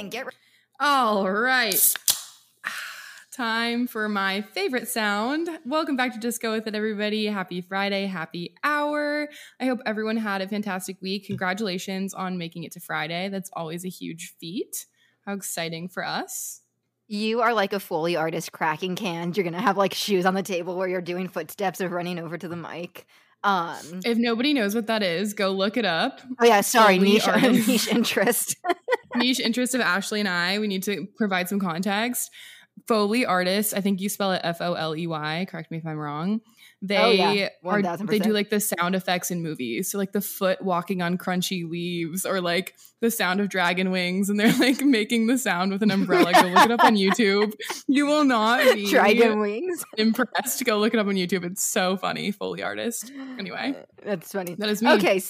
and get. All right. Time for my favorite sound. Welcome back to Just Go With It, everybody. Happy Friday, happy hour. I hope everyone had a fantastic week. Congratulations on making it to Friday. That's always a huge feat. How exciting for us. You are like a Foley artist cracking cans. You're going to have like shoes on the table where you're doing footsteps of running over to the mic. Um, If nobody knows what that is, go look it up. oh, yeah, sorry, Foley niche, artist. niche interest. Niche interest of Ashley and I. We need to provide some context. Foley artist, I think you spell it F O L E Y. Correct me if I'm wrong. They Oh, yeah. are they do like the sound effects in movies. So like the foot walking on crunchy leaves or like the sound of dragon wings and they're like making the sound with an umbrella. Go look it up on YouTube. You will not be Dragon wings. impressed. Go look it up on YouTube. It's so funny. Foley artist. Anyway, That's funny. that is me. Okay,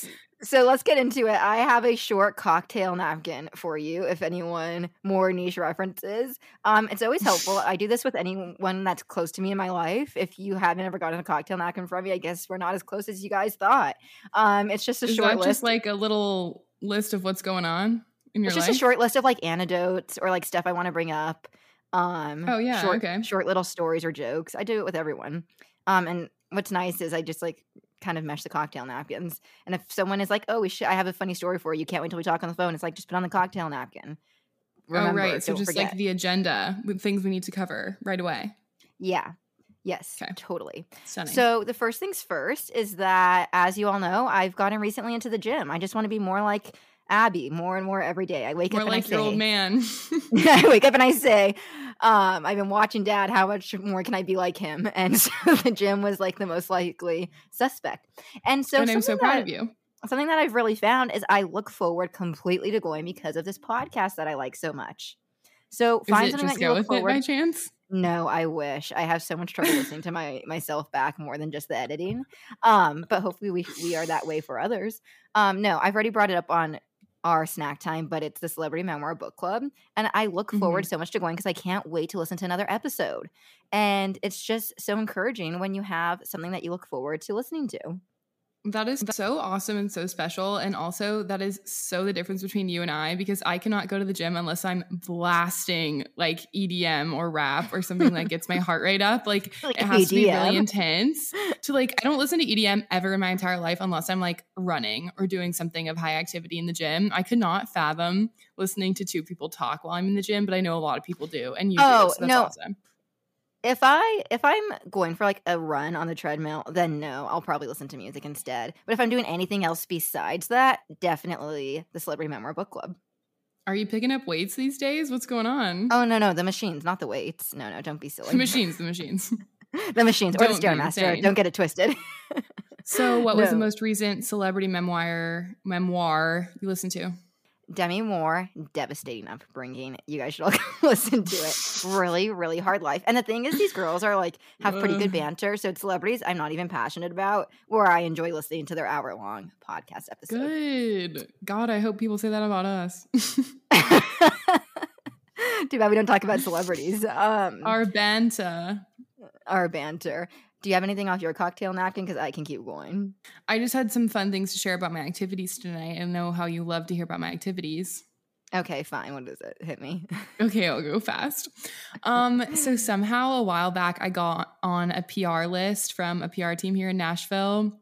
so let's get into it. I have a short cocktail napkin for you if anyone more niche references. Um, it's always helpful. I do this with anyone that's close to me in my life. If you haven't ever gotten a cocktail napkin from me, I guess we're not as close as you guys thought. Um, it's just a Is short that list. just like a little list of what's going on in your it's just life? a short list of like anecdotes or like stuff I want to bring up. Um, Oh, yeah, short, okay. short little stories or jokes. I do it with everyone. Um, and what's nice is I just like kind of mesh the cocktail napkins. And if someone is like, "Oh, we should," I have a funny story for you. Can't wait till we talk on the phone. It's like just put on the cocktail napkin. Oh, Remember, oh, right. So just forget. like the agenda with things we need to cover right away. yeah, yes, Okay. totally. Stunning. So the first things first is that, as you all know, I've gotten recently into the gym. I just want to be more like Abby, more and more every day. I wake more up and like I your say, old man. I wake up and I say, um, I've been watching dad. How much more can I be like him? And so the gym was like the most likely suspect. And so, and I'm so proud that- of you. Something that I've really found is I look forward completely to going because of this podcast that I like so much. So find something just that you go look with it forward. by chance? No, I wish. I have so much trouble listening to my myself back more than just the editing. Um, but hopefully we we are that way for others. Um, no, I've already brought it up on our snack time, but it's the Celebrity Memoir Book Club, and I look forward mm-hmm. so much to going because I can't wait to listen to another episode. And it's just so encouraging when you have something that you look forward to listening to. That is so awesome and so special. And also, that is so the difference between you and I because I cannot go to the gym unless I'm blasting like EDM or rap or something that gets my heart rate up. Like, Like it has to be really intense. To like, I don't listen to EDM ever in my entire life unless I'm like running or doing something of high activity in the gym. I could not fathom listening to two people talk while I'm in the gym, but I know a lot of people do. And you Oh, do. So that's no. awesome. If I if I'm going for like a run on the treadmill, then no, I'll probably listen to music instead. But if I'm doing anything else besides that, definitely the Celebrity Memoir Book Club. Are you picking up weights these days? What's going on? Oh no, no, the machines, not the weights. No, no, don't be silly. the machines, the machines. the machines, or the Don't be stairmaster. Don't get it twisted. So, what was the most recent celebrity memoir memoir you listened to? Demi Moore, devastating upbringing. You guys should all listen to it. Really, really hard life. And the thing is, these girls are like have pretty good banter. So it's celebrities I'm not even passionate about, where I enjoy listening to their hour long podcast episode. Good. God, I hope people say that about us. Too bad we don't talk about celebrities. Um, our, banter. Our banter. Do you have anything off your cocktail napkin? Because I can keep going. I just had some fun things to share about my activities tonight and know how you love to hear about my activities. Okay, fine. What is it? Hit me. Okay, I'll go fast. Um, so somehow a while back I got on a PR list from a PR team here in Nashville.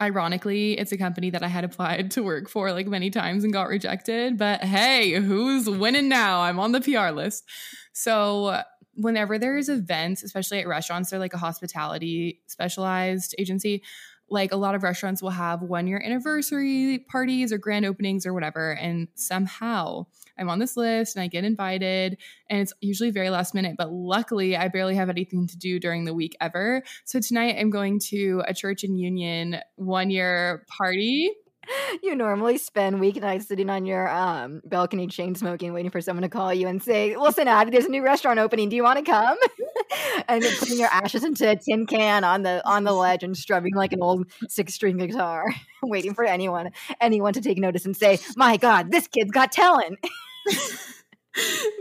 Ironically, it's a company that I had applied to work for like many times and got rejected. But hey, who's winning now? I'm on the PR list. So whenever there's events, especially at restaurants, they're like a hospitality specialized agency. Like a lot of restaurants will have one year anniversary parties or grand openings or whatever. And somehow I'm on this list and I get invited, and it's usually very last minute. But luckily, I barely have anything to do during the week ever. So tonight I'm going to a Church and Union one year party. you normally spend weeknights sitting on your um, balcony chain smoking, waiting for someone to call you and say, Listen, Addie, there's a new restaurant opening. Do you want to come? and putting your ashes into a tin can on the on the ledge and strumming like an old six string guitar, waiting for anyone anyone to take notice and say, My God, this kid's got talent.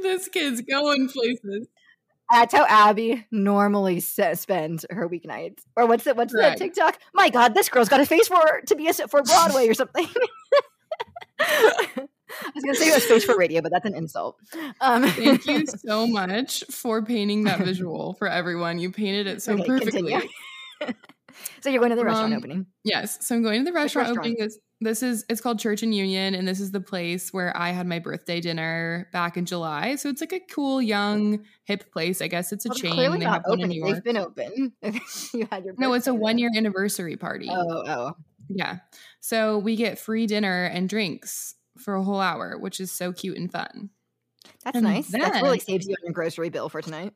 this kid's going places. That's how Abby normally spends her weeknights. Or what's it? What's Correct. that TikTok? My God, this girl's got a face for to be a for Broadway or something. I was gonna say it was face for radio, but that's an insult. Um, Thank you so much for painting that visual for everyone. You painted it so Okay, perfectly. so you're going to the restaurant Um, opening. Yes. So I'm going to the restaurant, restaurant? opening. This this is it's called Church and Union, and this is the place where I had my birthday dinner back in July. So it's like a cool, young, hip place. I guess it's a Well, chain. clearly They not have one in opening. They've been open. you had your No, it's a one year anniversary party. Oh, oh, Yeah. So we get free dinner and drinks for a whole hour, which is so cute and fun. that's And nice. That really saves you on your grocery bill for tonight.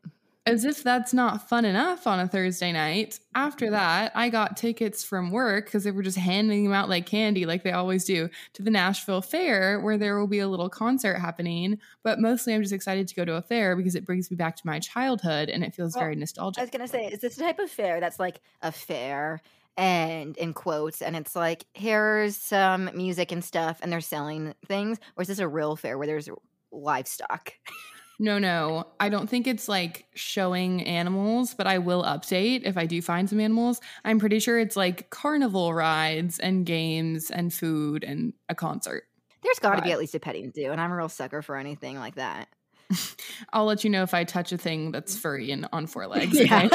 As if that's not fun enough on a Thursday night. After that, I got tickets from work because they were just handing them out like candy, like they always do, to the Nashville Fair, where there will be a little concert happening. But mostly, I'm just excited to go to a fair because it brings me back to my childhood and it feels Well, very nostalgic. I was gonna say, is this the type of fair that's like a fair and in quotes, and it's like here's some music and stuff, and they're selling things, or is this a real fair where there's livestock? No, no. I don't think it's like showing animals, but I will update if I do find some animals. I'm pretty sure it's like carnival rides and games and food and a concert. There's got to be at least a petting zoo, and I'm a real sucker for anything like that. I'll let you know if I touch a thing that's furry and on four legs. Yeah.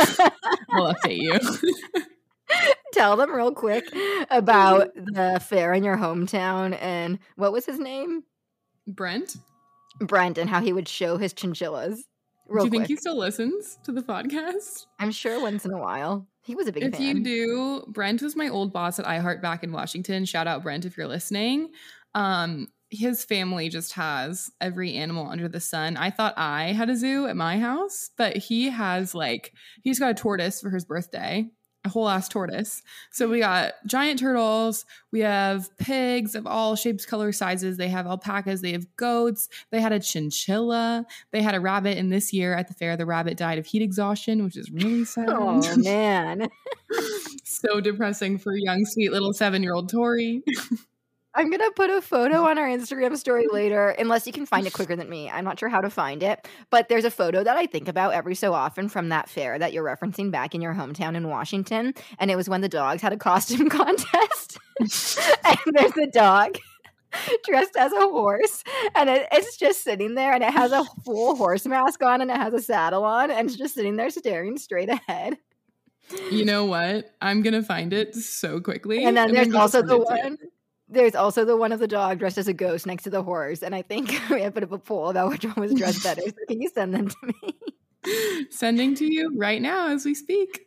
I'll update you. Tell them real quick about the fair in your hometown and what was his name? Brent, Brent, and how he would show his chinchillas. Real do you quick. think he still listens to the podcast? I'm sure once in a while. He was a big fan. if fan. you do, Brent was my old boss at iHeart back in Washington. Shout out Brent if you're listening. Um, his family just has every animal under the sun. I thought I had a zoo at my house, but he has like he's got a tortoise for his birthday, a whole ass tortoise. So we got giant turtles, we have pigs of all shapes, colors, sizes. They have alpacas, they have goats, they had a chinchilla, they had a rabbit. And this year at the fair, the rabbit died of heat exhaustion, which is really sad. Oh man. so depressing for young, sweet little seven year old Tori. I'm gonna put a photo on our Instagram story later, unless you can find it quicker than me. I'm not sure how to find it, but there's a photo that I think about every so often from that fair that you're referencing back in your hometown in Washington, and it was when the dogs had a costume contest, and there's a dog dressed as a horse, and it, it's just sitting there, and it has a full horse mask on, and it has a saddle on, and it's just sitting there staring straight ahead. You know what? I'm going to find it so quickly. And then I'm there's gonna also the one. There's also the one of the dog dressed as a ghost next to the horse, and I think we have to put up a poll about which one was dressed better. So can you send them to me? Sending to you right now as we speak.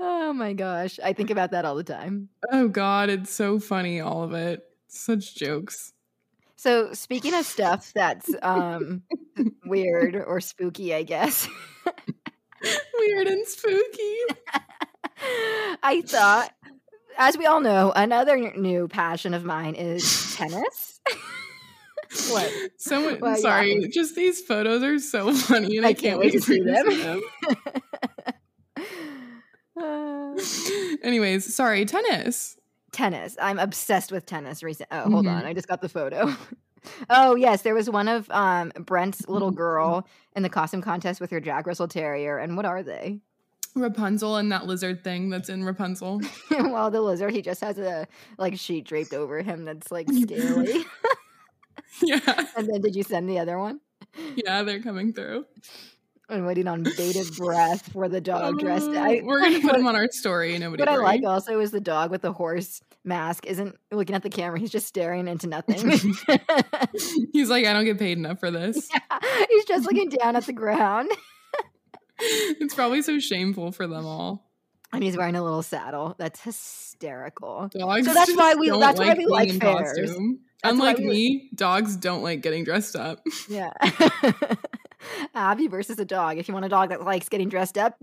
Oh my gosh, I think about that all the time. Oh, God. It's so funny, all of it. Such jokes. So speaking of stuff that's um weird or spooky, I guess. Weird and spooky. I thought, as we all know, another new passion of mine is tennis. what? So Well, yeah. sorry. Just these photos are so funny, and I, I can't wait to see them. them. Uh, Anyways, sorry. Tennis. tennis. I'm obsessed with tennis. Recent. Oh, hold on. Mhm. I just got the photo. oh yes, there was one of um Brent's little girl in the costume contest with her Jack Russell Terrier. And what are they? Rapunzel and that lizard thing that's in Rapunzel. well, the lizard he just has a like sheet draped over him that's like scaly. yeah. and then did you send the other one? Yeah, they're coming through. I'm waiting on bated breath for the dog dressed. Oh, I, we're gonna put him on our story. Nobody. What I like also is the dog with the horse mask isn't looking at the camera. He's just staring into nothing. He's like, I don't get paid enough for this. He's just looking down at the ground. it's probably so shameful for them all. And he's wearing a little saddle. That's hysterical. Dogs. So that's why we- that's why we like fairs. Unlike we- me, dogs don't like getting dressed up. Yeah. Abby versus a dog. If you want a dog that likes getting dressed up,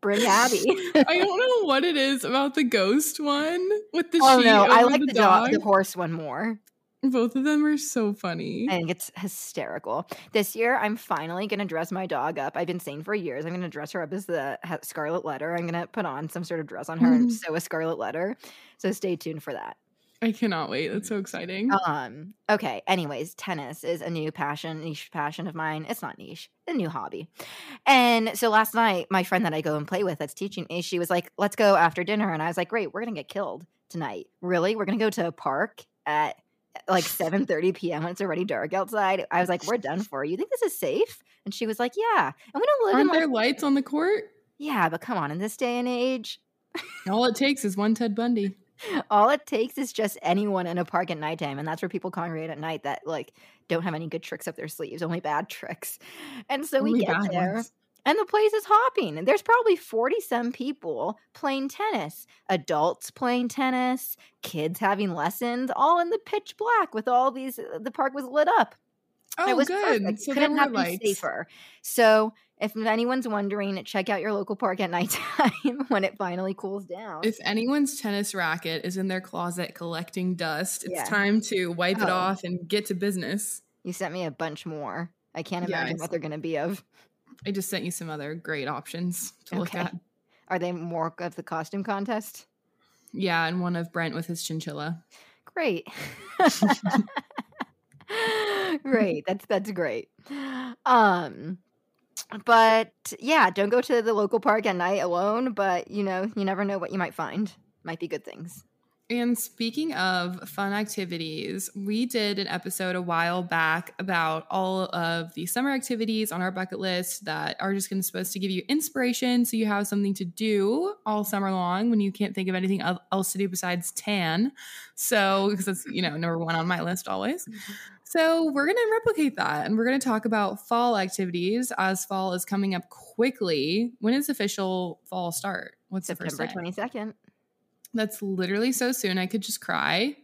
bring Abby. I don't know what it is about the ghost one with the oh no, I like the, the dog, dog. the horse one more. Both of them are so funny. I think it's hysterical. This year, I'm finally going to dress my dog up. I've been saying for years, I'm going to dress her up as the ha- Scarlet Letter. I'm going to put on some sort of dress on her and Mhm. sew a Scarlet Letter. So stay tuned for that. I cannot wait. That's so exciting. Um. Okay. Anyways, tennis is a new passion, niche passion of mine. It's not niche, a new hobby. And so last night, my friend that I go and play with, that's teaching me, she was like, "Let's go after dinner," and I was like, "Great, we're gonna get killed tonight. Really? We're gonna go to a park at like 7:30 p.m. when it's already dark outside." I was like, "We're done for. You think this is safe?" And she was like, "Yeah." And we don't live Aren't in like, there lights on the court? yeah, but come on, in this day and age, All it takes is one Ted Bundy. all it takes is just anyone in a park at nighttime and that's where people congregate at night that like don't have any good tricks up their sleeves only bad tricks and so we get there ones. And the place is hopping and there's probably 40 some people playing tennis adults playing tennis kids having lessons all in the pitch black with all these uh, the park was lit up Oh, it was good. perfect. So couldn't have been safer so if anyone's wondering check out your local park at nighttime when it finally cools down If anyone's tennis racket is in their closet collecting dust, it's Yeah. time to wipe it Oh. off and get to business. You sent me a bunch more. I can't imagine saw- what they're going to be of. I just sent you some other great options to look at. Are they more of the costume contest? Yeah, and one of Brent with his chinchilla. Great. great. That's that's great. Um but yeah, don't go to the local park at night alone, but you know, you never know what you might find. Might be good things. And speaking of fun activities, we did an episode a while back about all of the summer activities on our bucket list that are just going to supposed to give you inspiration so you have something to do all summer long when you can't think of anything else to do besides tan. So, because that's, you know, number one on my list always. So, we're going to replicate that and we're going to talk about fall activities as fall is coming up quickly. When does official fall start? What's the September first day? twenty second. That's literally so soon. I could just cry.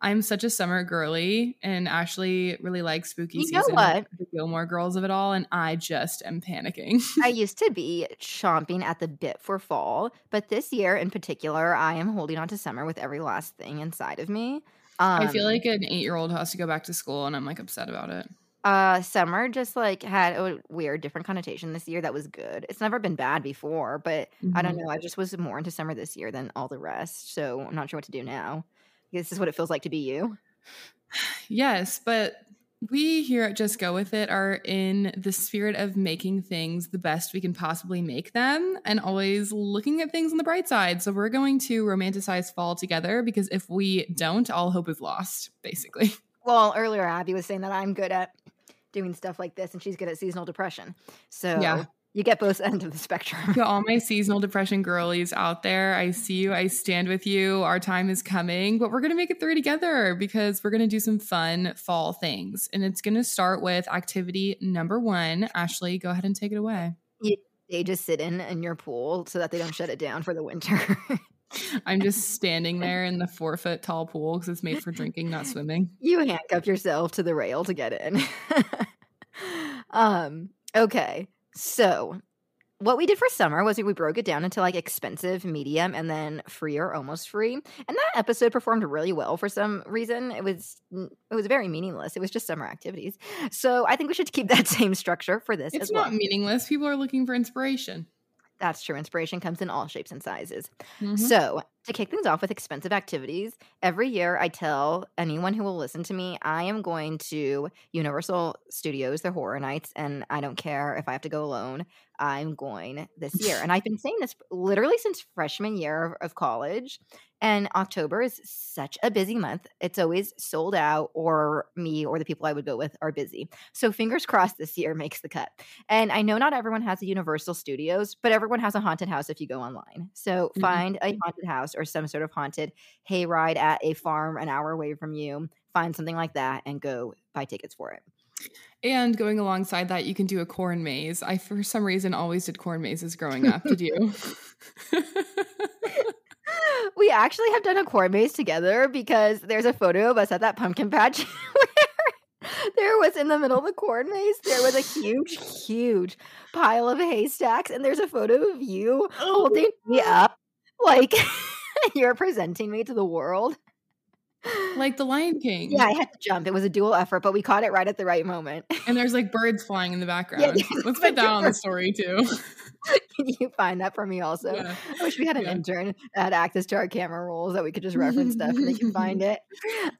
I'm such a summer girly, and Ashley really likes spooky You know season. what? The Gilmore Girls of it all, and I just am panicking. I used to be chomping at the bit for fall, but this year in particular, I am holding on to summer with every last thing inside of me. Um, I feel like an eight year old has to go back to school, and I'm like upset about it. Uh summer just like had a weird different connotation this year that was good. It's never been bad before, but I don't Mhm. know. I just was more into summer this year than all the rest. So I'm not sure what to do now. This is what it feels like to be you. Yes, but we here at Just Go With It are in the spirit of making things the best we can possibly make them and always looking at things on the bright side. So we're going to romanticize fall together because if we don't, all hope is lost, basically. Well, earlier Abby was saying that I'm good at doing stuff like this and she's good at seasonal depression. So Yeah. you get both ends of the spectrum. to all my seasonal depression girlies out there, I see you. I stand with you. Our time is coming, but we're going to make it through together because we're going to do some fun fall things. And it's going to start with activity number one. Ashley, go ahead and take it away. they just sit in in your pool so that they don't shut it down for the winter. I'm just standing there in the four foot tall pool because it's made for drinking, not swimming. you handcuff yourself to the rail to get in. um, okay. So what we did for summer was we broke it down into like expensive, medium, and then free or almost free. And that episode performed really well for some reason. It was it was very meaningless. It was just summer activities. So I think we should keep that same structure for this It's as well. not meaningless. People are looking for inspiration. That's true. Inspiration comes in all shapes and sizes. Mhm. So, to kick things off with expensive activities, every year I tell anyone who will listen to me, I am going to Universal Studios, their horror nights, and I don't care if I have to go alone. I'm going this year. and I've been saying this literally since freshman year of, of college. And October is such a busy month. It's always sold out, or me or the people I would go with are busy. So, fingers crossed this year makes the cut. And I know not everyone has a Universal Studios, but everyone has a haunted house if you go online. So Mhm. find a haunted house or some sort of haunted hayride at a farm an hour away from you. Find something like that and go buy tickets for it. And going alongside that, you can do a corn maze. I, for some reason, always did corn mazes growing up. Did you? we actually have done a corn maze together because there's a photo of us at that pumpkin patch where there was in the middle of the corn maze, there was a huge, huge pile of haystacks, and there's a photo of you oh, holding me up like you're presenting me to the world. Like the Lion King. Yeah, I had to jump. It was a dual effort, but we caught it right at the right moment. And there's like birds flying in the background. there's Let's put that on the story too. Can you find that for me also? Yeah. I wish we had an Yeah. intern that had access to our camera rolls that we could just reference stuff and they can find it.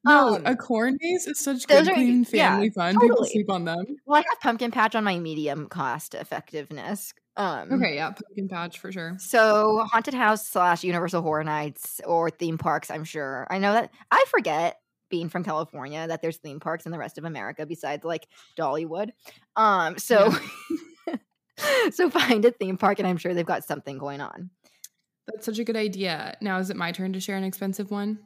No, Um, a corn maze is such good, are- clean yeah, family fun. People sleep on them. well, I have pumpkin patch on my medium cost effectiveness. Um, Okay, yeah, pumpkin patch for sure. So haunted house slash Universal Horror Nights or theme parks. I'm sure. I know that I forget being from California that there's theme parks in the rest of America besides like Dollywood. Um, so so find a theme park and I'm sure they've got something going on. That's such a good idea. Now is it my turn to share an expensive one?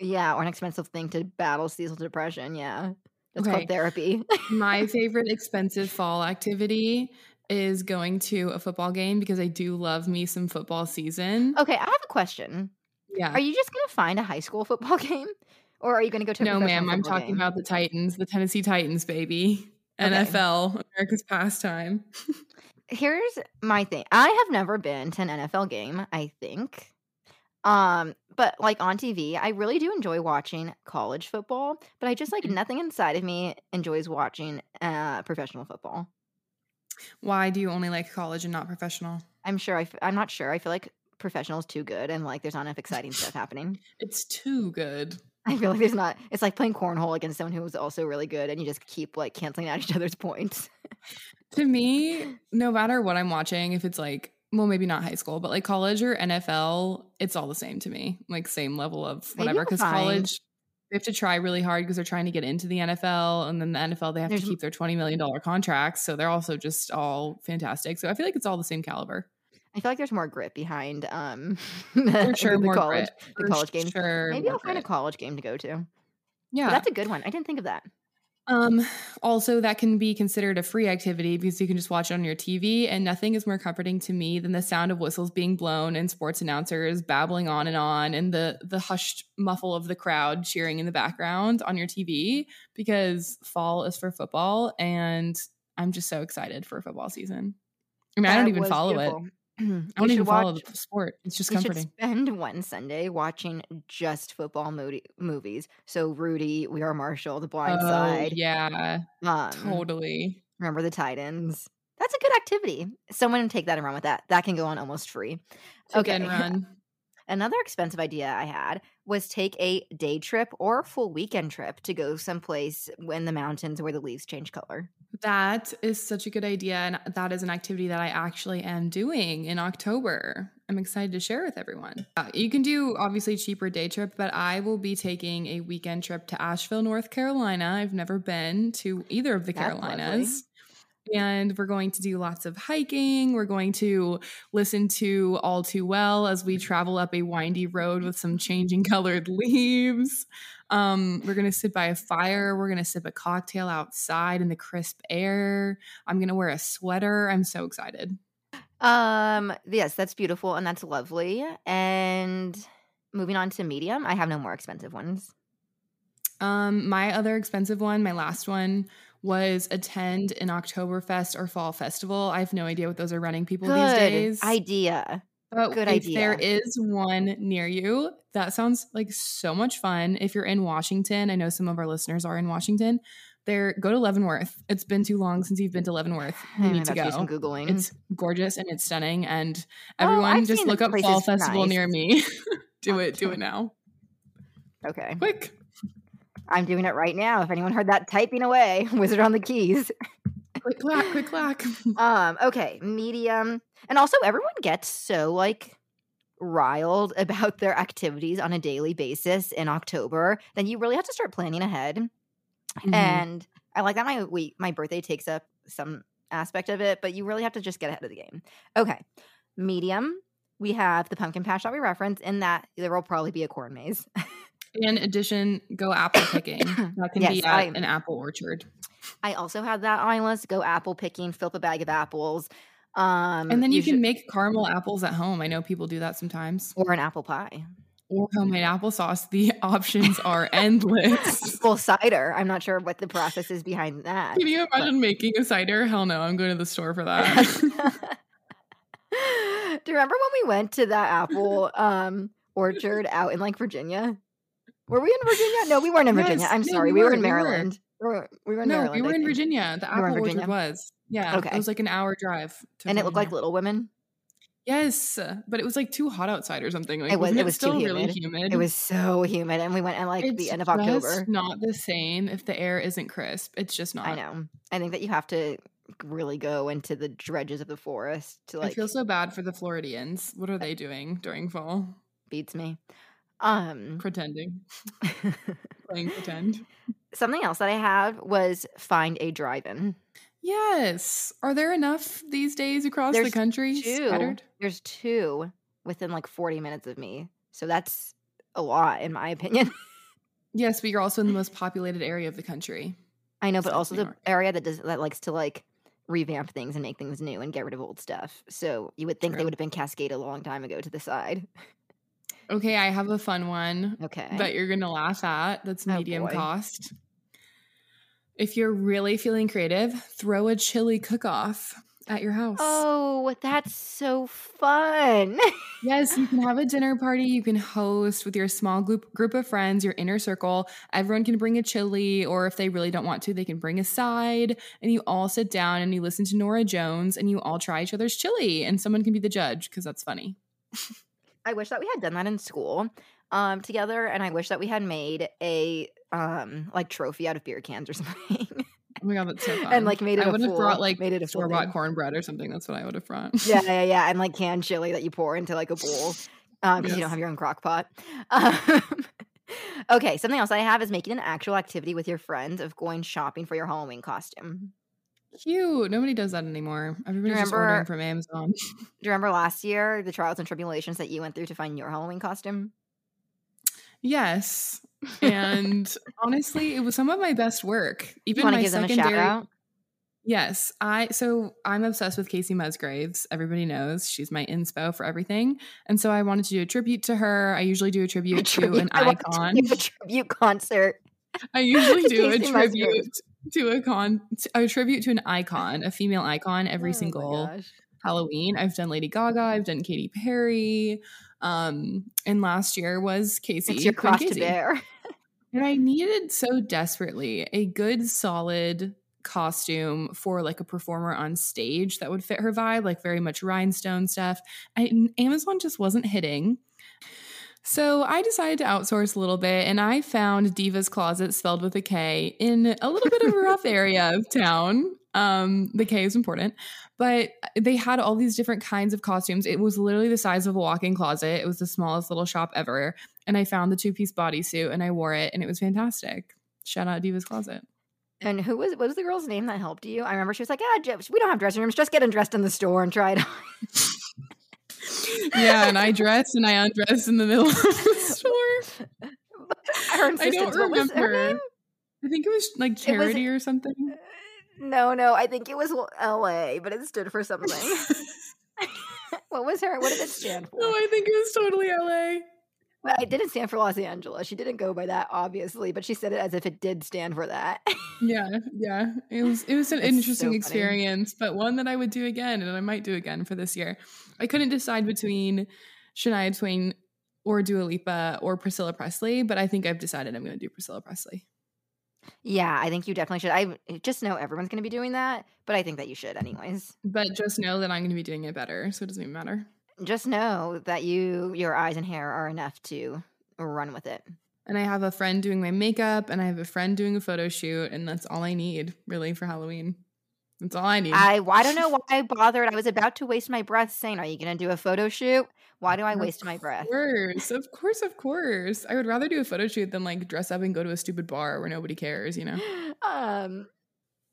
Yeah, or an expensive thing to battle seasonal depression. Yeah, that's Okay. called therapy. My favorite expensive fall activity is going to a football game because I do love me some football season. okay, I have a question. yeah. Are you just gonna find a high school football game, or are you gonna go to? A no, ma'am. I'm talking game? about the Titans, the Tennessee Titans, baby. Okay. NFL, America's pastime. here's my thing. I have never been to an NFL game, I think. Um, but like on TV, I really do enjoy watching college football, but I just like nothing inside of me enjoys watching uh professional football. Why do you only like college and not professional? I'm sure I f- I'm not sure. I feel like professional is too good and like there's not enough exciting stuff happening. It's too good. I feel like there's not it's like playing cornhole against someone who's also really good and you just keep like canceling out each other's points. To me, no matter what I'm watching, if it's like, well, maybe not high school, but like college or NFL, it's all the same to me. Like same level of whatever. Because college, they have to try really hard because they're trying to get into the NFL, and then the NFL they have There's to keep their twenty million dollar contracts, so they're also just all fantastic. So I feel like it's all the same caliber. I feel like there's more grit behind um For sure, the more college grit. the college game. Sure, Maybe I'll find a college game to go to. But Yeah, that's a good one. I didn't think of that. Um, also, that can be considered a free activity because you can just watch it on your TV, and nothing is more comforting to me than the sound of whistles being blown and sports announcers babbling on and on, and the the hushed muffle of the crowd cheering in the background on your TV. Because fall is for football, and I'm just so excited for football season. I mean, I don't even follow it. I don't even follow watch- the sport. It's just we should comforting. spend one Sunday watching just football movies. So Rudy, We Are Marshall, The Blind Oh Side. yeah, Um, totally. Remember the Titans. That's a good activity. Someone take that and run with that. That can go on almost free. Take Okay. and run. Another expensive idea I had was take a day trip or a full weekend trip to go someplace in the mountains where the leaves change color. That is such a good idea. And that is an activity that I actually am doing in October. I'm excited to share with everyone. Uh, you can do obviously cheaper day trip, but I will be taking a weekend trip to Asheville, North Carolina. I've never been to either of the That's lovely. And we're going to do lots of hiking. We're going to listen to All Too Well as we travel up a windy road with some changing colored leaves. Um, we're gonna sit by a fire. We're gonna sip a cocktail outside in the crisp air. I'm gonna wear a sweater. I'm so excited. Um, yes, that's beautiful and that's lovely. And moving on to medium, I have no more expensive ones. Um, my other expensive one, my last one, was attend an Oktoberfest or fall festival. I have no idea what those are running people these Good days. idea. But Good if idea. is one near you, that sounds like so much fun. If you're in Washington, I know some of our listeners are in Washington. There, go to Leavenworth. It's been too long since you've been to Leavenworth. You I'm need to do some googling. It's gorgeous and it's stunning. And Oh, everyone, I've just look up Fall Festival nice. near me. do Oh, it. Do it now. okay. Quick. I'm doing it right now. If anyone heard that typing away, wizard on the keys. Quick clack. Quick clack. Um, okay, medium. And also everyone gets so like riled about their activities on a daily basis in October, then you really have to start planning ahead. Mhm. And I like that my week my birthday takes up some aspect of it, but you really have to just get ahead of the game. Okay. Medium. We have the pumpkin patch that we reference, in that there will probably be a corn maze. In addition, go apple picking. That can be at I- an apple orchard. I also had that on my list. Go apple picking, fill up a bag of apples. Um And then you, can should- make caramel apples at home. I know people do that sometimes. or an apple pie. or homemade applesauce. The options are endless. Well, cider. I'm not sure what the process is behind that. Can you imagine making a cider? Hell no, I'm going to the store for that. Do you remember when we went to that apple um, orchard out in like Virginia? Were we in Virginia? No, we weren't in Virginia. Yes, I'm no, sorry. we We, were were, in. Maryland. We were, we were in no, Maryland. we were in. Virginia. The apple Virginia? orchard was. Yeah. Okay. It was like an hour drive. To And it looked like Little Women. Yes, but it was like too hot outside or something. Like It was- wasn't it was too still really humid. humid. It was so humid, and we went at like it's the end of October. Not the same if the air isn't crisp. It's just not. I know. I think that you have to really go into the dredges of the forest to like. I like feel so bad for the Floridians. What are they doing during fall? beats me. Um, Pretending, playing pretend. something else that I had was find a drive-in. Yes. Are there enough these days across the country? Two. Scattered? There's two within like 40 minutes of me, so that's a lot in my opinion. Yes, but you're also in the most populated area of the country. I know, but also the area that does that likes to like revamp things and make things new and get rid of old stuff. So you would think they would have been cascaded a long time ago to the side. Okay, I have a fun one Okay. that you're going to laugh at. That's Oh, medium boy. cost. If you're really feeling creative, throw a chili cook off at your house. Oh, that's so fun. Yes, you can have a dinner party. You can host with your small group group of friends, your inner circle. Everyone can bring a chili, or if they really don't want to, they can bring a side. And you all sit down and you listen to Norah Jones, and you all try each other's chili. And someone can be the judge because that's funny. I wish that we had done that in school um together and I wish that we had made a um like trophy out of beer cans or something. Oh my god, that's so fun! And, like, made it I a would have brought like made it a store bought cornbread or something. That's what I would have brought. yeah, yeah, yeah, and like canned chili that you pour into like a bowl um because you don't have your own crock pot. Um, okay, something else I have is making an actual activity with your friends of going shopping for your Halloween costume. Cute. Nobody does that anymore. Everybody's just ordering from Amazon. Do you remember last year the trials and tribulations that you went through to find your Halloween costume? yes, and honestly, it was some of my best work. Even want my give them a secondary. shout out? Yes, I so I'm obsessed with Kacey Musgraves. Everybody knows she's my inspo for everything, and so I wanted to do a tribute to her. I usually do a tribute, to an I to icon. a tribute concert. I usually do a tribute to a con, a tribute to an icon, a female icon, every Oh single. Halloween. I've done Lady Gaga, I've done Katy Perry, um, and last year was Kacey. It's your cross to Kacey. bear. And I needed so desperately a good, solid costume for like a performer on stage that would fit her vibe, like very much rhinestone stuff. And Amazon just wasn't hitting. So I decided to outsource a little bit and I found Diva's Closet spelled with a K in a little bit of a rough area of town. Um, the K is important, but they had all these different kinds of costumes. It was literally the size of a walk-in closet. It was the smallest little shop ever. And I found the two-piece bodysuit and I wore it and it was fantastic. Shout out Diva's Closet. And who was what was the girl's name that helped you? I remember she was like, "Ah, J- we don't have dressing rooms. Just get undressed in the store and try it on." yeah, and I dress and I undress in the middle of the store. I don't was remember. I think it was like charity or something. Uh, no, no, I think it was L.A., but it stood for something. what was her? What did it stand for? No, I think it was totally LA. Well, it didn't stand for Los Angeles. She didn't go by that, obviously, but she said it as if it did stand for that. Yeah, yeah. It was it was an interesting funny. experience, but one that I would do again and I might do again for this year. I couldn't decide between Shania Twain or Dua Lipa or Priscilla Presley, but I think I've decided I'm going to do Priscilla Presley. yeah, I think you definitely should. I just know everyone's going to be doing that, but I think that you should, anyways. But just know that I'm going to be doing it better, so it doesn't even matter. Just know that you, your eyes and hair are enough to run with it. And I have a friend doing my makeup and I have a friend doing a photo shoot and that's all I need really for Halloween. That's all I need. I, I don't know why I bothered. I was about to waste my breath saying, "Are you going to do a photo shoot?" Why do I Of waste my breath? Of course, of course, of course. I would rather do a photo shoot than like dress up and go to a stupid bar where nobody cares, you know? Um,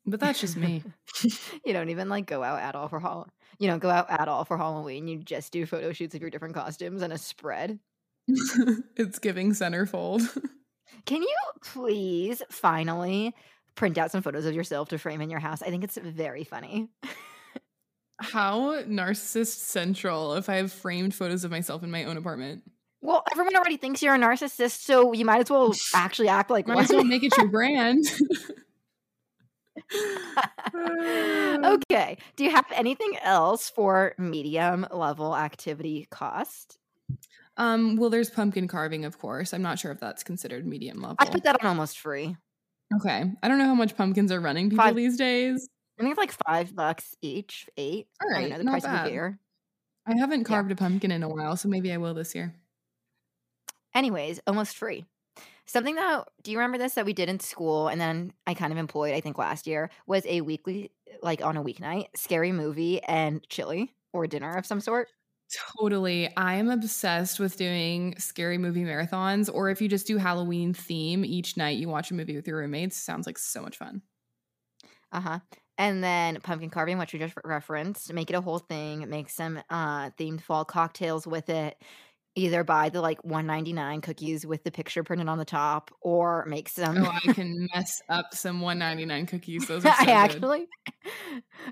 But that's just me. you don't even like go out at all for Hall. You don't go out at all for Halloween. You just do photo shoots of your different costumes and a spread. it's giving centerfold. Can you please finally print out some photos of yourself to frame in your house? I think it's very funny. How narcissist central if I have framed photos of myself in my own apartment. Well, everyone already thinks you're a narcissist, so you might as well actually act like Might one. as well make it your brand. okay. Do you have anything else for medium level activity cost? Um, well, there's pumpkin carving, of course. I'm not sure if that's considered medium level. I put that on almost free. Okay. I don't know how much pumpkins are running people Five- these days. I think it's like five bucks each, eight. All I know the not bad. I haven't Yeah. carved a pumpkin in a while, so maybe I will this year. Anyways, almost free. Something that do you remember this that we did in school and then I kind of employed, I think last year, was a weekly like on a weeknight, scary movie and chili or dinner of some sort. Totally. I am obsessed with doing scary movie marathons, or if you just do Halloween theme each night, you watch a movie with your roommates. Sounds like so much fun. Uh-huh. And then pumpkin carving, which we just referenced, make it a whole thing, make some uh themed fall cocktails with it. Either buy the like 199 cookies with the picture printed on the top or make some Oh, I can mess up some 199 cookies. Those are so I actually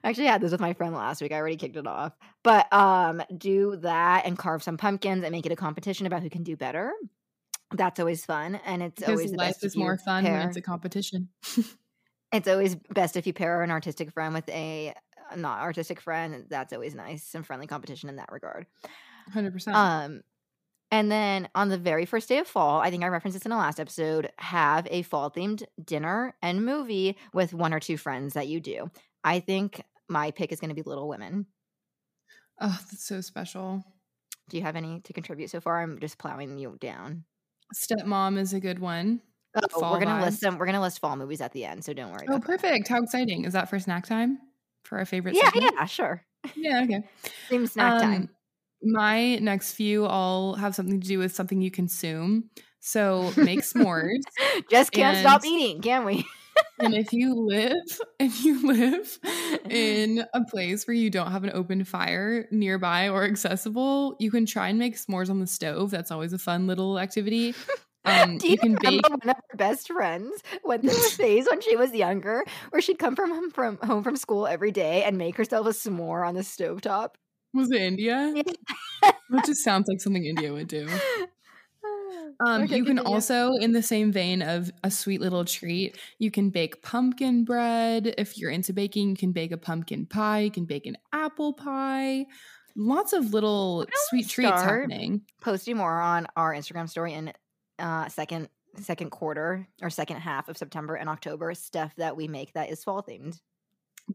I actually had this with my friend last week. I already kicked it off. But um do that and carve some pumpkins and make it a competition about who can do better. That's always fun. And it's Because always life is more fun when it's a competition. it's always best if you pair an artistic friend with a a not artistic friend. That's always nice. Some friendly competition in that regard. 100%. Um, and then on the very first day of fall, I think I referenced this in the last episode, have a fall themed dinner and movie with one or two friends that you do. I think my pick is going to be Little Women. oh, that's so special. Do you have any to contribute so far? I'm just plowing you down. Stepmom is a good one. Oh, Fall we're gonna vibes. list them. We're gonna list fall movies at the end, so don't worry. Oh, about that. perfect. How exciting. Is that for snack time? For our favorite Yeah, segment? yeah, sure. Yeah, okay. Same snack um, time. My next few all have something to do with something you consume. So make s'mores. Just can't stop eating, can we? and if you live, if you live in a place where you don't have an open fire nearby or accessible, you can try and make s'mores on the stove. That's always a fun little activity. Um, Do you, you can bake. remember one of her best friends went through a phase when she was younger where she'd come from home from home from school every day and make herself a s'more on the stovetop? Was it India? That just sounds like something India would do. Um, Okay, you can continue. also, in the same vein of a sweet little treat, you can bake pumpkin bread. If you're into baking, you can bake a pumpkin pie. You can bake an apple pie. Lots of little sweet treats happening. posting more on our Instagram story in uh second second quarter or second half of September and October stuff that we make that is fall themed.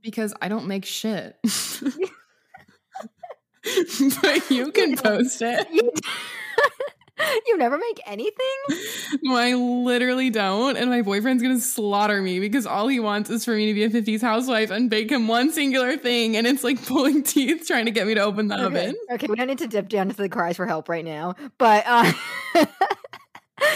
because I don't make shit. but you can post it. You, you never make anything? No, I literally don't. And my boyfriend's gonna slaughter me because all he wants is for me to be a 50s housewife and bake him one singular thing. And it's like pulling teeth trying to get me to open the Okay. oven. okay, we don't need to dip down to the cries for help right now. But uh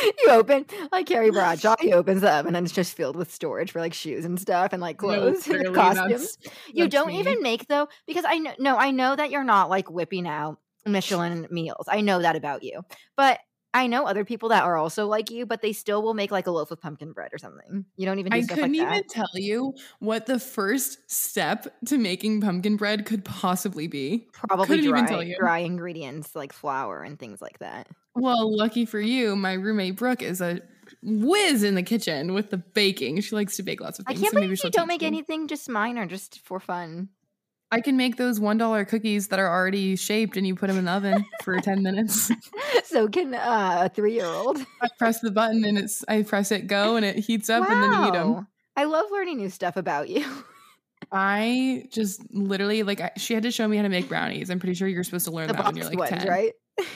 You open like Carrie Bradshaw, he opens oven and it's just filled with storage for like shoes and stuff and like No, clothes and clearly costumes. that's- you that's don't me. even make though because i know no i know that you're not like whipping out michelin meals i know that about you but i know other people that are also like you but they still will make like a loaf of pumpkin bread or something you don't even do I couldn't like even tell you what the first step to making pumpkin bread could possibly be. probably couldn't dry, even tell you. dry ingredients like flour and things like that Well, lucky for you, my roommate Brooke is a whiz in the kitchen with the baking. She likes to bake lots of things. i can't so maybe believe you don't make me. anything just minor just for fun I can make those one dollar cookies that are already shaped, and you put them in the oven for ten minutes. so can uh, a three-year-old I press the button, and it's I press it go, and it heats up, and then you eat them. I love learning new stuff about you I just literally like I, she had to show me how to make brownies. I'm pretty sure you're supposed to learn the that when you're like ones ten. right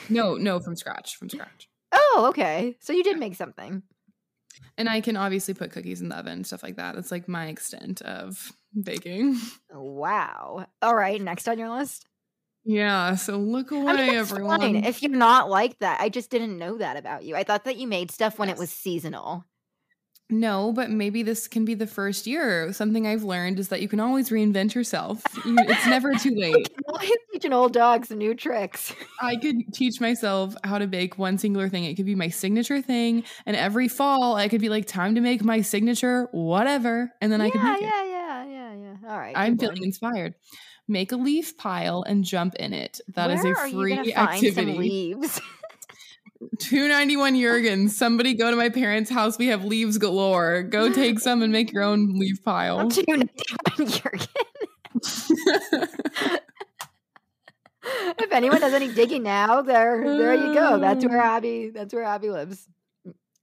No, no, from scratch, from scratch. oh okay so you did make something And I can obviously put cookies in the oven, stuff like that. That's like my extent of baking. Wow. All right, next on your list. Yeah, so look away, I mean, everyone. fine if you're not like that. I just didn't know that about you. I thought that you made stuff when it was seasonal. No, but maybe this can be the first year. Something I've learned is that you can always reinvent yourself. You, it's never too late. Teaching old dogs new tricks. I could teach myself how to bake one singular thing. It could be my signature thing, and every fall I could be like, "Time to make my signature whatever," and then I could yeah, it. yeah, yeah, yeah, yeah. All right. I'm feeling going. inspired. Make a leaf pile and jump in it. That is Where a are you free activity. leaves? 291 Jurgens. Somebody go to my parents' house. We have leaves galore. Go take some and make your own leaf pile. Two ninety-one Jurgen. if anyone does any digging now, there, there you go. That's where um. Abby. That's where Abby lives.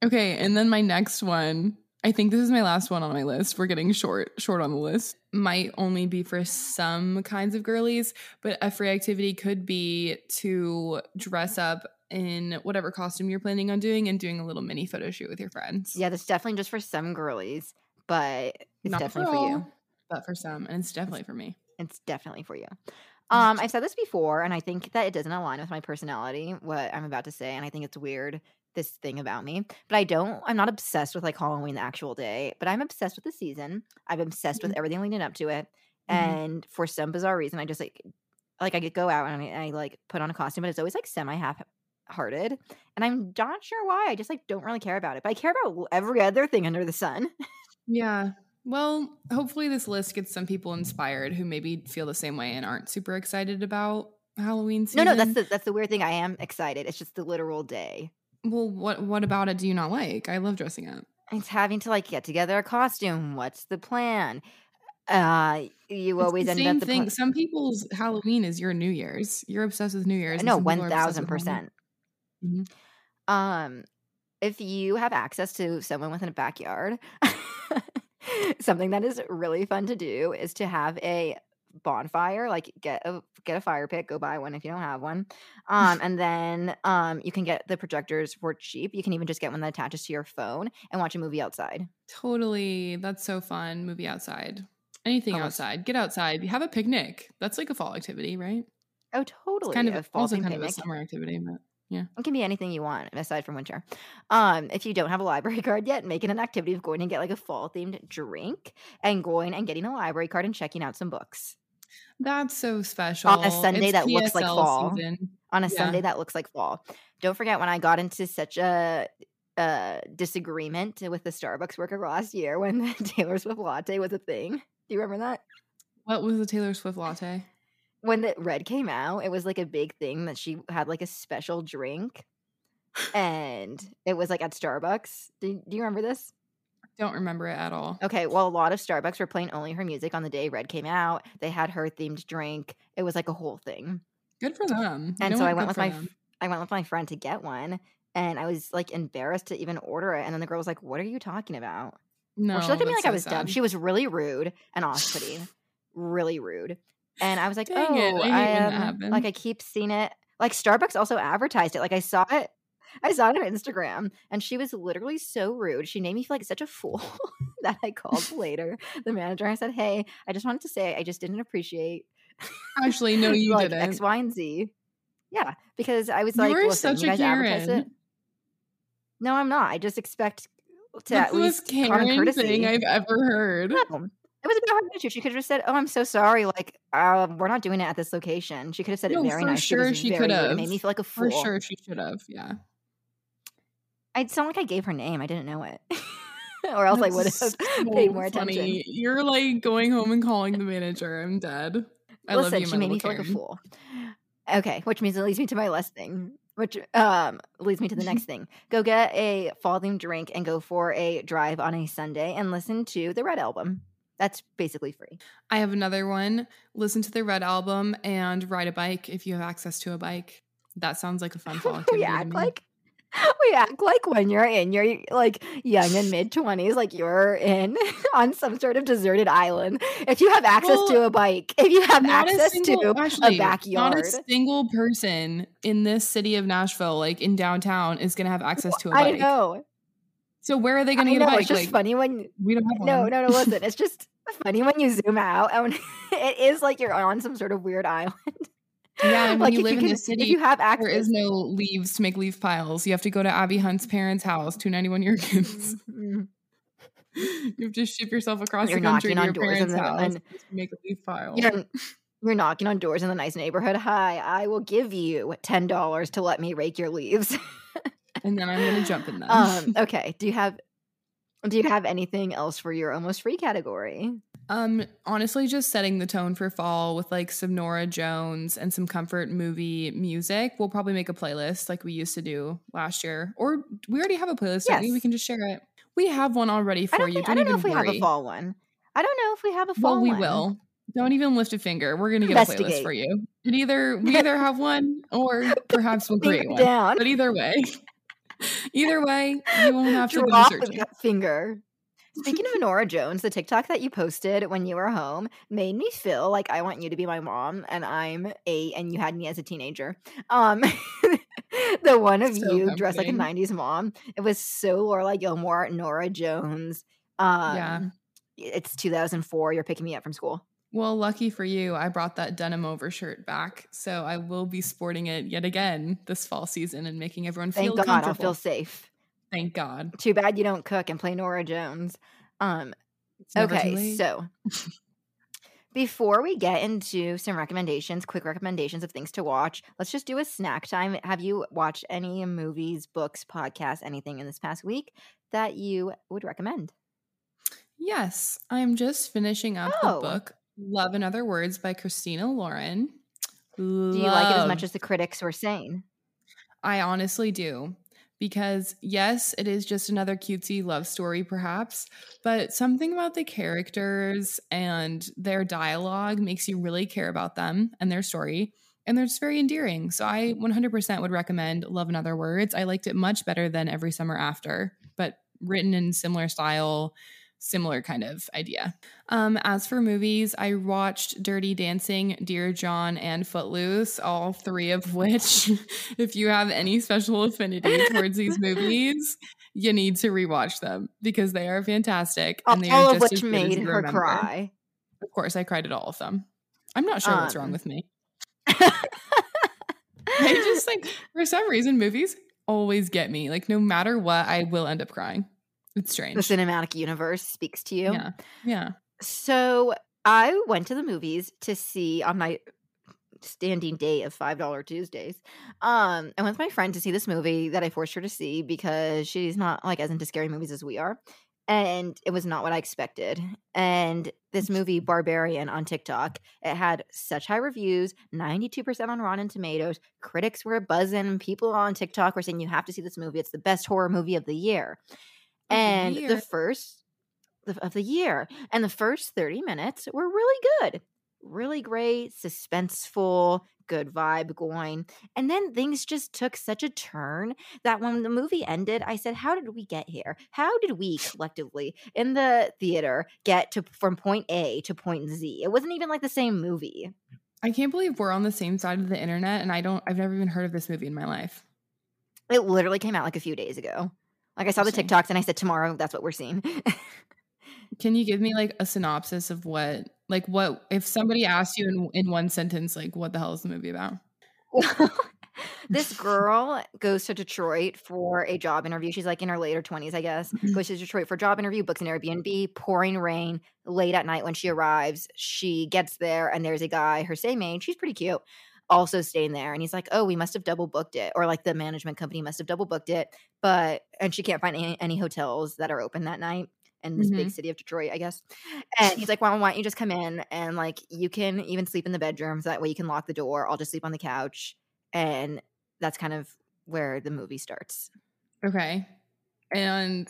Okay, and then my next one. I think this is my last one on my list. We're getting short, short on the list. Might only be for some kinds of girlies, but a free activity could be to dress up in whatever costume you're planning on doing and doing a little mini photo shoot with your friends. Yeah, that's definitely just for some girlies, but it's Not definitely for for you. but for some, and it's definitely for me. It's definitely for you. Um, I've said this before, and I think that it doesn't align with my personality, what I'm about to say, and I think it's weird, this thing about me. But I don't, I'm not obsessed with like Halloween the actual day, but I'm obsessed with the season. I'm obsessed with everything leading up to it. Mhm. And for some bizarre reason, I just like, like I could go out and I, I like put on a costume, but it's always like semi half hearted. And I'm not sure why. I just like don't really care about it, but I care about every other thing under the sun. Yeah. Well, hopefully this list gets some people inspired who maybe feel the same way and aren't super excited about Halloween No, season. no, that's the that's the weird thing. I am excited. It's just the literal day. well. What what about it? Do you not like? I love dressing up. It's having to like get together a costume. What's the plan? Uh, you It's always the end up the thing. pla- Some people's Halloween is your New Year's. You're obsessed with New Year's. no some people one thousand with percent. Mhm. Um, if you have access to someone within a backyard, something that is really fun to do is to have a bonfire. Like get a get a fire pit, go buy one if you don't have one. Um, and then um, you can get the projectors for cheap. You can even just get one that attaches to your phone and watch a movie outside. Totally. That's so fun. Movie outside. Anything Almost. outside. Get outside. Have a picnic. That's like a fall activity, right? Oh, It's totally. kind of a a, fall also kind of a summer activity, but It can be anything you want aside from winter. Um, if you don't have a library card yet, make it an activity of going and get like a fall themed drink and going and getting a library card and checking out some books that's so special. on a Sunday It's that looks like fall. season. On a Yeah. Sunday that looks like fall. Don't forget when I got into such a uh disagreement with the Starbucks worker last year when the Taylor Swift latte was a thing. Do you remember that? What was the Taylor Swift latte? When the red came out, it was like a big thing that she had like a special drink. And it was like at Starbucks. Do, do you remember this? Don't remember it at all. Okay, well, a lot of Starbucks were playing only her music on the day Red came out. They had her themed drink. It was like a whole thing. Good for them. You And so? I went with my them. I went with my friend to get one, and I was like embarrassed to even order it. And then the girl was like, "What are you talking about?" No, Or she looked at me like I so was dumb. She was really rude and off-putting, really rude. And I was like, Dang "Oh, it, I um, like. I keep seeing it. Like Starbucks also advertised it. Like I saw it." I saw it on Instagram and she was literally so rude. She made me feel like such a fool that I called later the manager. I said, Hey, I just wanted to say I just didn't appreciate Actually, no, you like didn't. X, Y, and Z. Yeah, because I was You like, were listen, such you a guys advertise Karen. it. No, I'm not. I just expect to That's at least common Karen courtesy. thing I've ever heard. No, it was about her attitude. She could have just said, "Oh, I'm so sorry. Like, um, we're not doing it at this location." She could have said No, it very for nice. sure she could. It have. made me feel like a fool. For sure, she should have. Yeah. I'd sound like I gave her name. I didn't know it, or else I would have That's paid so more attention. funny. You're like going home and calling the manager. I'm dead. I Listen, love you, she made me feel like a fool. Okay, which means it leads me to my last thing, which um leads me to the next thing. Go get a fall themed drink and go for a drive on a Sunday and listen to the Red album. That's basically free. I have another one. Listen to the Red album and ride a bike if you have access to a bike. That sounds like a fun fall activity. we to act me. like we act like when you're in your like young and mid twenties, like you're in on some sort of deserted island. If you have access to a bike, if you have access single- to actually, a backyard, Not a single person in this city of Nashville, like in downtown, is going to have access to a bike. know. So where are they going to get a know. bike? It's just like, funny when we don't have no, one. no, no. Listen, it's just funny when you zoom out and it is like you're on some sort of weird island. Yeah, and when like you live you in the city, if you have access, There is no leaves to make leaf piles. You have to go to Abby Hunt's parents' house, 291 Yerkins. Mm, you have to ship yourself across You're the country to your parents' and house and- make a leaf pile. you're you're knocking on doors in the nice neighborhood. Hi, I will give you ten dollars to let me rake your leaves. And then I'm going to jump in them. um, okay. Do you have do you have anything else for your almost free category? Um, honestly, just setting the tone for fall with like some Norah Jones and some comfort movie music. We'll probably make a playlist like we used to do last year, or we already have a playlist. Yes. We can just share it. We have one already for I you. Think, don't I don't know if we worry. have a fall one. I don't know if we have a fall. Well, we one. will. Don't even lift a finger. We're gonna get a playlist for you. And either we either have one or perhaps we'll create one. Down. But either way, either way, you won't have to Drop searching. that finger. Speaking of Norah Jones, the TikTok that you posted when you were home made me feel like I want you to be my mom and I'm eight and you had me as a teenager. Um the one of So you dressed like a 90s mom. It was so Lorelai Gilmore, Norah Jones. Um Yeah. it's 2004. You're picking me up from school. Well, lucky for you, I brought that denim overshirt back, so I will be sporting it yet again this fall season and making everyone Thank feel God I'll comfortable. feel safe. Thank God. Too bad you don't cook and play Norah Jones. Um It's never too okay, so before we get into some recommendations, quick recommendations of things to watch, let's just do a snack time. Have you watched any movies, books, podcasts, anything in this past week that you would recommend? yes, I'm just finishing up Oh. the book "Love and Other Words" by Christina Lauren. Do you like it as much as the critics were saying? I honestly do. Because, yes, it is just another cutesy love story, perhaps, but something about the characters and their dialogue makes you really care about them and their story. And they're just very endearing. So, I 100% would recommend Love and Other Words. I liked it much better than Every Summer After, but written in similar style, similar kind of idea. Um, as for movies, I watched Dirty Dancing, Dear John, and Footloose, all three of which, if you have any special affinity towards these movies, you need to rewatch them because they are fantastic. And they All are of just which good as made her remember. cry. Of course, I cried at all of them. I'm not sure what's wrong Um, with me. I just like, for some reason, movies always get me. Like, no matter what, I will end up crying. It's strange. the cinematic universe speaks to you. Yeah. Yeah. So I went to the movies to see on my standing day of five dollar Tuesdays. Um, I went with my friend to see this movie that I forced her to see because she's not like as into scary movies as we are. And it was not what I expected. And this movie, Barbarian on TikTok, it had such high reviews, 92% on Rotten Tomatoes. Critics were buzzing. People on TikTok were saying, You have to see this movie. It's the best horror movie of the year. The and year. the first of the year and the first 30 minutes were really good really great suspenseful good vibe going and then things just took such a turn that when the movie ended i said how did we get here how did we collectively in the theater get to from point a to point z it wasn't even like the same movie I can't believe we're on the same side of the internet and I don't I've never even heard of this movie in my life. it literally came out like a few days ago like i saw the tiktoks and i said tomorrow that's what we're seeing Can you give me like a synopsis of what like what if somebody asked you in in one sentence like what the hell is the movie about? this girl goes to Detroit for a job interview. She's like in her later 20s, I guess. Mhm. Goes to Detroit for a job interview, books an Airbnb, pouring rain, late at night when she arrives. She gets there and there's a guy her same age. She's pretty cute. Also staying there. And he's like, Oh, we must have double booked it. Or like the management company must have double booked it. But, and she can't find any, any hotels that are open that night in this big mm-hmm. city of Detroit, I guess. And he's like, well, why don't you just come in and like you can even sleep in the bedrooms. That way you can lock the door. I'll just sleep on the couch. And that's kind of where the movie starts. Okay. And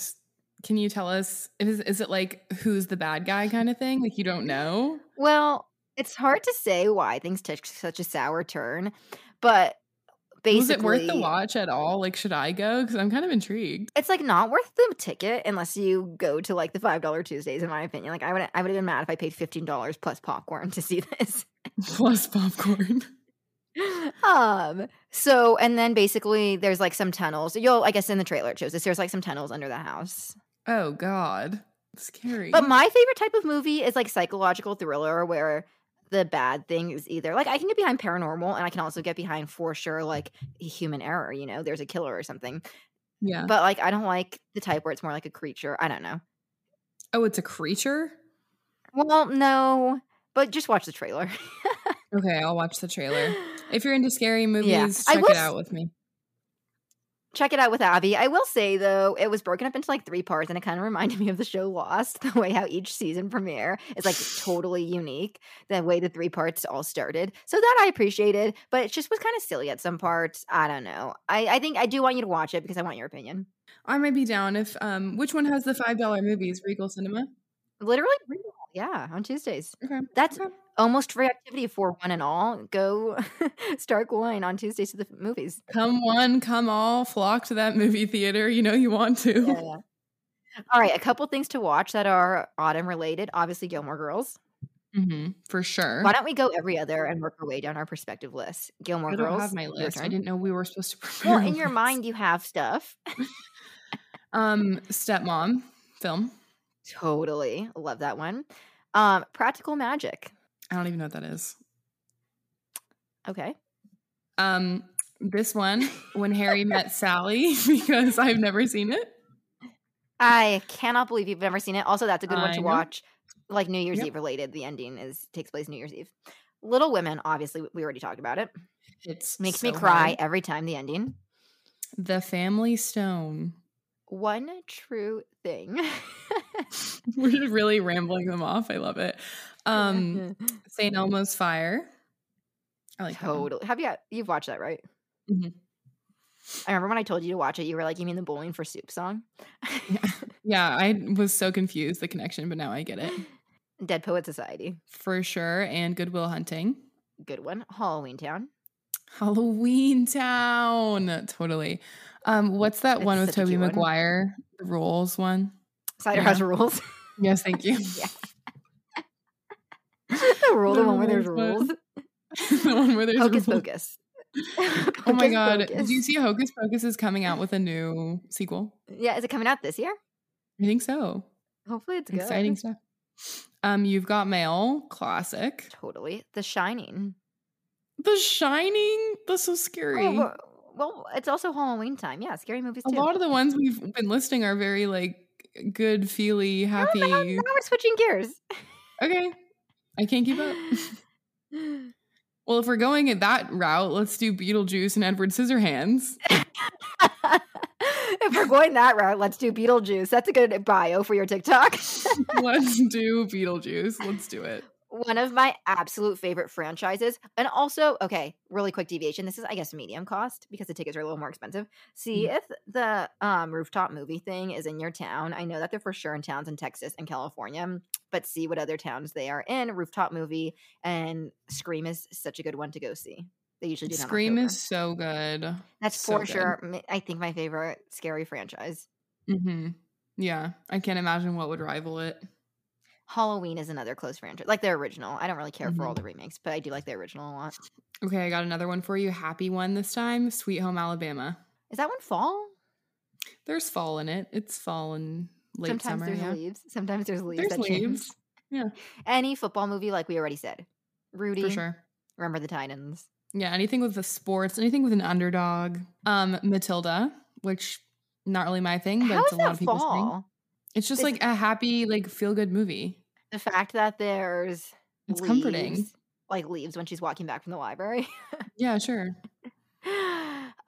can you tell us is is it like who's the bad guy kind of thing? Like you don't know? Well, it's hard to say why things took such a sour turn, but basically, Was it worth the watch at all? Like should I go? Because I'm kind of intrigued. it's like not worth the ticket unless you go to like the five dollar Tuesdays. In my opinion, like I would, I would have been mad if I paid fifteen dollars plus popcorn to see this. Plus popcorn. um so and then basically there's like some tunnels you'll i guess in the trailer it shows this there's like some tunnels under the house Oh God. Scary. but my favorite type of movie is like psychological thriller where the bad things either like i can get behind paranormal and i can also get behind for sure like human error you know there's a killer or something yeah. but like i don't like the type where it's more like a creature i don't know oh, it's a creature? well no but just watch the trailer Okay, I'll watch the trailer. If you're into scary movies, Yeah. Check will it out with me. Check it out with Abby. I will say though, it was broken up into like three parts, and it kind of reminded me of the show Lost. The way how each season premiere is like totally unique. The way the three parts all started, so that I appreciated, but it just was kind of silly at some parts. I don't know. I I think I do want you to watch it because I want your opinion. I might be down if um which one has the five dollar movies? Regal Cinema? Literally, yeah, on Tuesdays. Okay. That's Okay. almost free activity for one and all. Go start going on Tuesdays to the movies. Come one, come all, flock to that movie theater. You know you want to. Yeah, yeah. All right, a couple things to watch that are autumn related. Obviously, Gilmore Girls. hmm for sure. Why don't we go every other and work our way down our perspective list? Gilmore I don't Girls. have my list. I didn't know we were supposed to prepare. Well, in your list. mind, you have stuff. Um, stepmom film. Totally love that one. Um, Practical Magic. I don't even know what that is. Okay. Um, this one, when Harry met Sally, because I've never seen it. I cannot believe you've never seen it. Also, that's a good one to know. watch. Like New Year's Yep. Eve related. The ending is takes place New Year's Eve. Little Women, obviously, we already talked about it. It Makes me cry hard. every time the ending. The Family Stone. One true thing. We're just really rambling them off. I love it. Um, St. Elmo's Fire. I like that totally. Have you? You've watched that, right? Mhm. I remember when I told you to watch it. You were like, "You mean the Bowling for Soup song?" Yeah, I was so confused the connection, but now I get it Dead Poet Society, for sure. And Goodwill Hunting. good one. Halloween Town. Halloween Town. Totally. Um, what's that one with Tobey. Maguire? The Rules one. Cider Yeah. House Rules. Yes, thank you. yeah. the rule, the The one where there's rules the one where there's Hocus rules. Pocus. Oh my god! Pocus. Did you see Hocus Pocus is coming out with a new sequel? Yeah, is it coming out this year? I think so. Hopefully, it's good. Exciting stuff. Um, you've got Mail, classic. Totally. The Shining. The Shining. That's so scary. Oh, well, well, it's also Halloween time. Yeah, scary movies a lot of the ones we've been listing are very like good, feely, Now- happy. Now, now we're switching gears. Okay, I can't keep up. Well, if we're going at that route, let's do Beetlejuice and Edward Scissorhands. if we're going that route, let's do Beetlejuice. That's a good bio for your TikTok. let's do Beetlejuice. Let's do it. One of my absolute favorite franchises. And also, okay, really quick deviation. This is, I guess, medium cost because the tickets are a little more expensive. See if the um, rooftop movie thing is in your town. I know that they're for sure in towns in Texas and California, but see what other towns they are in. Rooftop movie and Scream is such a good one to go see. They usually do Scream is so good. That's so for good. sure. I think my favorite scary franchise. hmm Yeah, I can't imagine what would rival it. Halloween is another close franchise, like their original. I don't really care for Mhm. all the remakes, but I do like the original a lot. Okay, I got another one for you. Happy one this time. Sweet Home Alabama. Is that one fall? There's fall in it. It's fall and late Sometimes summer. there's Yeah. leaves. Sometimes there's leaves There's that change. leaves. Yeah, Any football movie, like we already said. Rudy, for sure. remember the Titans. Yeah, anything with the sports, anything with an underdog. Um, Matilda, which not really my thing, but How it's a lot of people's thing. It's just This- like a happy, like feel good movie. The fact that there's It's comforting. like leaves when she's walking back from the library. Yeah, sure.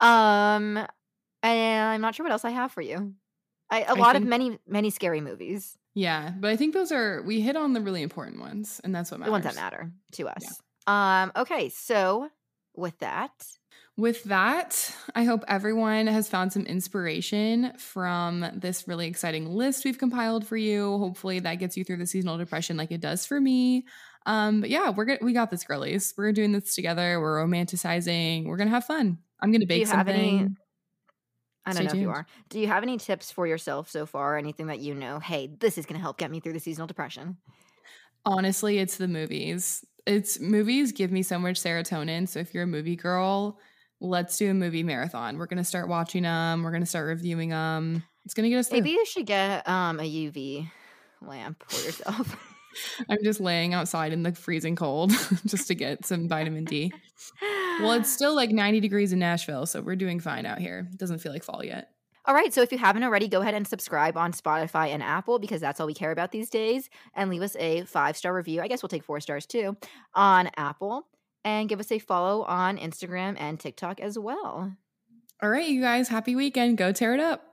um, and I'm not sure what else I have for you. I, a I lot of many many scary movies, Yeah, but I think those are we hit on the really important ones, and that's what matters. the ones that matter to us. Um, okay, so with that, With that, I hope everyone has found some inspiration from this really exciting list we've compiled for you. Hopefully, that gets you through the seasonal depression like it does for me. Um, but yeah, we're good. We got this, girlies. We're doing this together. We're romanticizing. We're gonna have fun. I'm gonna Do you bake have any- something. I don't Stay know if you are. Do you have any tips for yourself so far? Anything that you know? Hey, this is going to help get me through the seasonal depression. Honestly, it's the movies. It's movies give me so much serotonin. So if you're a movie girl, let's do a movie marathon. We're gonna start watching them. We're gonna start reviewing them. It's gonna get us through. Maybe you should get um a UV lamp for yourself. I'm just laying outside in the freezing cold just to get some vitamin D. Well, it's still like 90 degrees in Nashville, so we're doing fine out here. It doesn't feel like fall yet. All right, so if you haven't already, go ahead and subscribe on Spotify and Apple because that's all we care about these days. And leave us a five star review. I guess we'll take four stars too on Apple. And give us a follow on Instagram and TikTok as well. All right, you guys, happy weekend. Go tear it up.